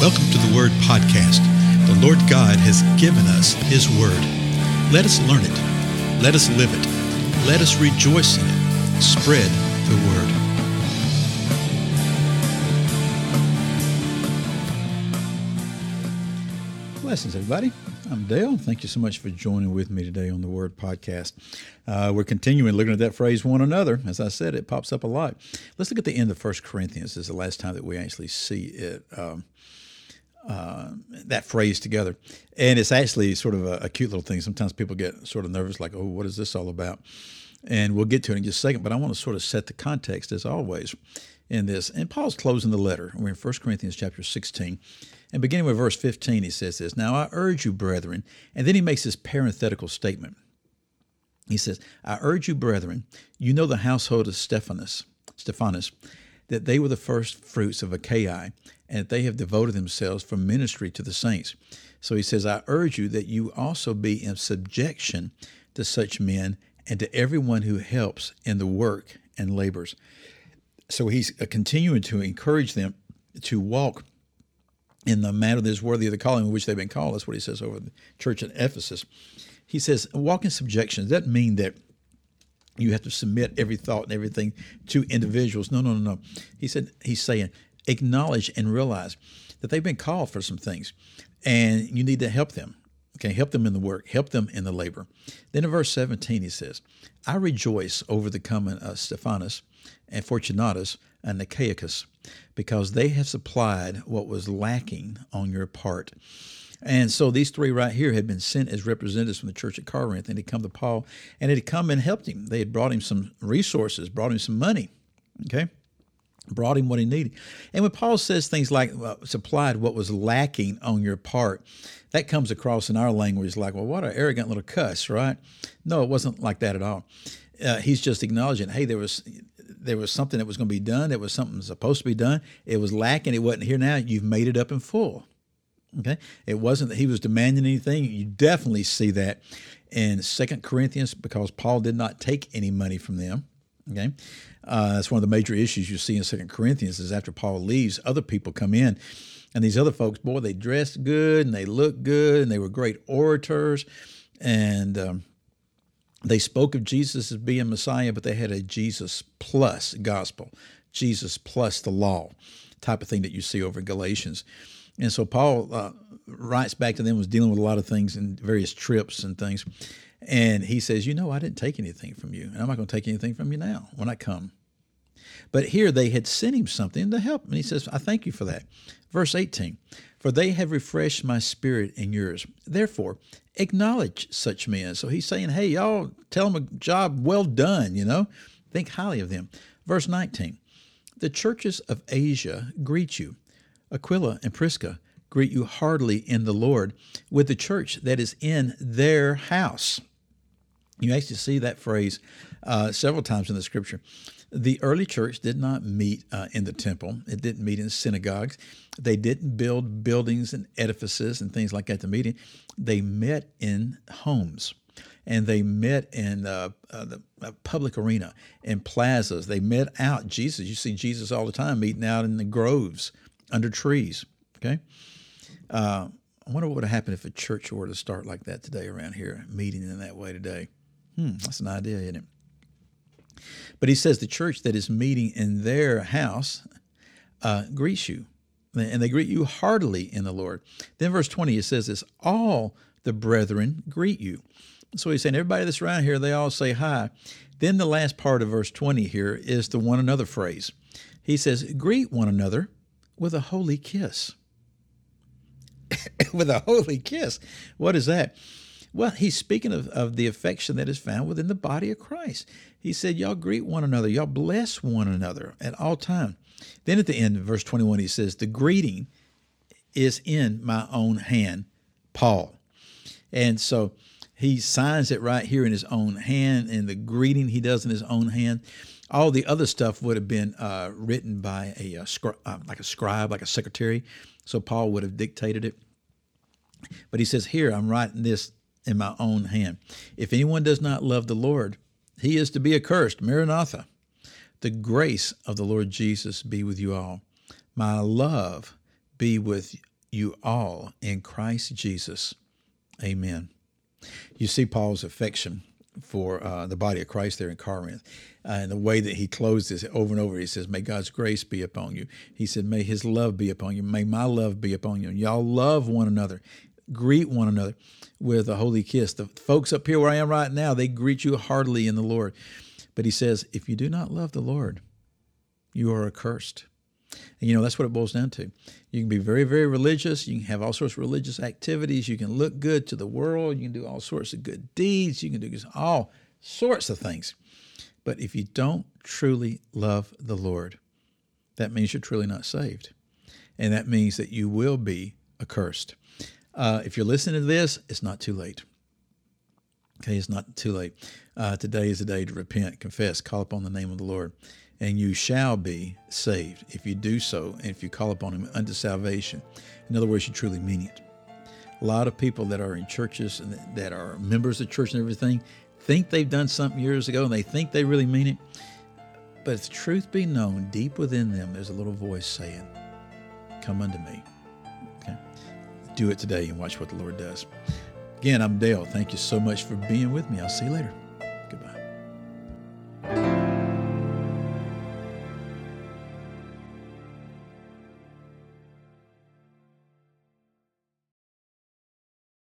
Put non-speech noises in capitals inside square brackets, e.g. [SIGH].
Welcome to the Word Podcast. The Lord God has given us His Word. Let us learn it. Let us live it. Let us rejoice in it. Spread the Word. Blessings, everybody. I'm Dale. Thank you so much for joining with me today on the Word Podcast. Uh, we're continuing looking at that phrase, one another. As I said, it pops up a lot. Let's look at the end of First Corinthians. This is the last time that we actually see it. Um, uh, that phrase together. And it's actually sort of a, a, cute little thing. Sometimes people get sort of nervous, like, oh, what is this all about? And we'll get to it in just a second, but I want to sort of set the context as always in this. And Paul's closing the letter. We're in 1 Corinthians chapter 16. And beginning with verse 15, he says this Now I urge you, brethren, and then he makes this parenthetical statement. He says, I urge you, brethren, you know the household of Stephanus, Stephanus, that they were the first fruits of Achaia, and that they have devoted themselves for ministry to the saints. So he says, I urge you that you also be in subjection to such men and to everyone who helps in the work and labors. So he's uh, continuing to encourage them to walk in the manner that is worthy of the calling in which they've been called. That's what he says over the church at Ephesus. He says, walk in subjection. Does that mean that you have to submit every thought and everything to individuals? No, no, no, no. He said, he's saying, acknowledge and realize that they've been called for some things and you need to help them. Okay, help them in the work, help them in the labor. Then in verse 17, he says, I rejoice over the coming of Stephanus and Fortunatus and Achaicus, because they have supplied what was lacking on your part. And so these three right here had been sent as representatives from the church at Corinth, and had come to Paul, and had come and helped him. They had brought him some resources, brought him some money. Okay, brought him what he needed. And when Paul says things like supplied what was lacking on your part, that comes across in our language like, well, what an arrogant little cuss, right? No, it wasn't like that at all. Uh, he's just acknowledging, hey, there was there was something that was going to be done. There was something supposed to be done. It was lacking. It wasn't here now. You've made it up in full. Okay, it wasn't that he was demanding anything. You definitely see that in Second Corinthians because Paul did not take any money from them. Okay, uh, that's one of the major issues you see in Second Corinthians is after Paul leaves, other people come in, and these other folks, boy, they dressed good and they looked good and they were great orators, and um, they spoke of Jesus as being Messiah, but they had a Jesus plus gospel, Jesus plus the law type of thing that you see over in Galatians. And so Paul uh, writes back to them, was dealing with a lot of things and various trips and things. And he says, You know, I didn't take anything from you, and I'm not going to take anything from you now when I come. But here they had sent him something to help. And he says, I thank you for that. Verse 18 For they have refreshed my spirit and yours. Therefore, acknowledge such men. So he's saying, Hey, y'all, tell them a job well done, you know? Think highly of them. Verse 19 The churches of Asia greet you. Aquila and Prisca greet you heartily in the Lord with the church that is in their house. You actually see that phrase uh, several times in the scripture. The early church did not meet uh, in the temple, it didn't meet in synagogues. They didn't build buildings and edifices and things like that to meet in. They met in homes and they met in uh, uh, the uh, public arena, in plazas. They met out. Jesus, you see Jesus all the time meeting out in the groves under trees. Okay. Uh, I wonder what would happen if a church were to start like that today around here, meeting in that way today. Hmm, that's an idea, isn't it? But he says the church that is meeting in their house uh, greets you, and they greet you heartily in the Lord. Then verse 20, it says this, all the brethren greet you. So he's saying everybody that's around here, they all say hi. Then the last part of verse 20 here is the one another phrase. He says, greet one another with a holy kiss. [LAUGHS] with a holy kiss. What is that? Well, he's speaking of, of the affection that is found within the body of Christ. He said, Y'all greet one another, y'all bless one another at all time. Then at the end of verse 21, he says, The greeting is in my own hand, Paul. And so he signs it right here in his own hand, and the greeting he does in his own hand. All the other stuff would have been uh, written by a, a scri- uh, like a scribe, like a secretary. So Paul would have dictated it. But he says, Here, I'm writing this in my own hand. If anyone does not love the Lord, he is to be accursed. Maranatha. The grace of the Lord Jesus be with you all. My love be with you all in Christ Jesus. Amen. You see Paul's affection for uh, the body of Christ there in Corinth. Uh, and the way that he closed this over and over, he says, May God's grace be upon you. He said, May his love be upon you. May my love be upon you. And y'all love one another. Greet one another with a holy kiss. The folks up here where I am right now, they greet you heartily in the Lord. But he says, If you do not love the Lord, you are accursed. And you know, that's what it boils down to. You can be very, very religious. You can have all sorts of religious activities. You can look good to the world. You can do all sorts of good deeds. You can do all sorts of things. But if you don't truly love the Lord, that means you're truly not saved. And that means that you will be accursed. Uh, if you're listening to this, it's not too late. Okay, it's not too late. Uh, today is the day to repent, confess, call upon the name of the Lord and you shall be saved if you do so and if you call upon him unto salvation. In other words, you truly mean it. A lot of people that are in churches and that are members of church and everything think they've done something years ago and they think they really mean it. But if the truth be known, deep within them, there's a little voice saying, Come unto me. Okay? Do it today and watch what the Lord does. Again, I'm Dale. Thank you so much for being with me. I'll see you later.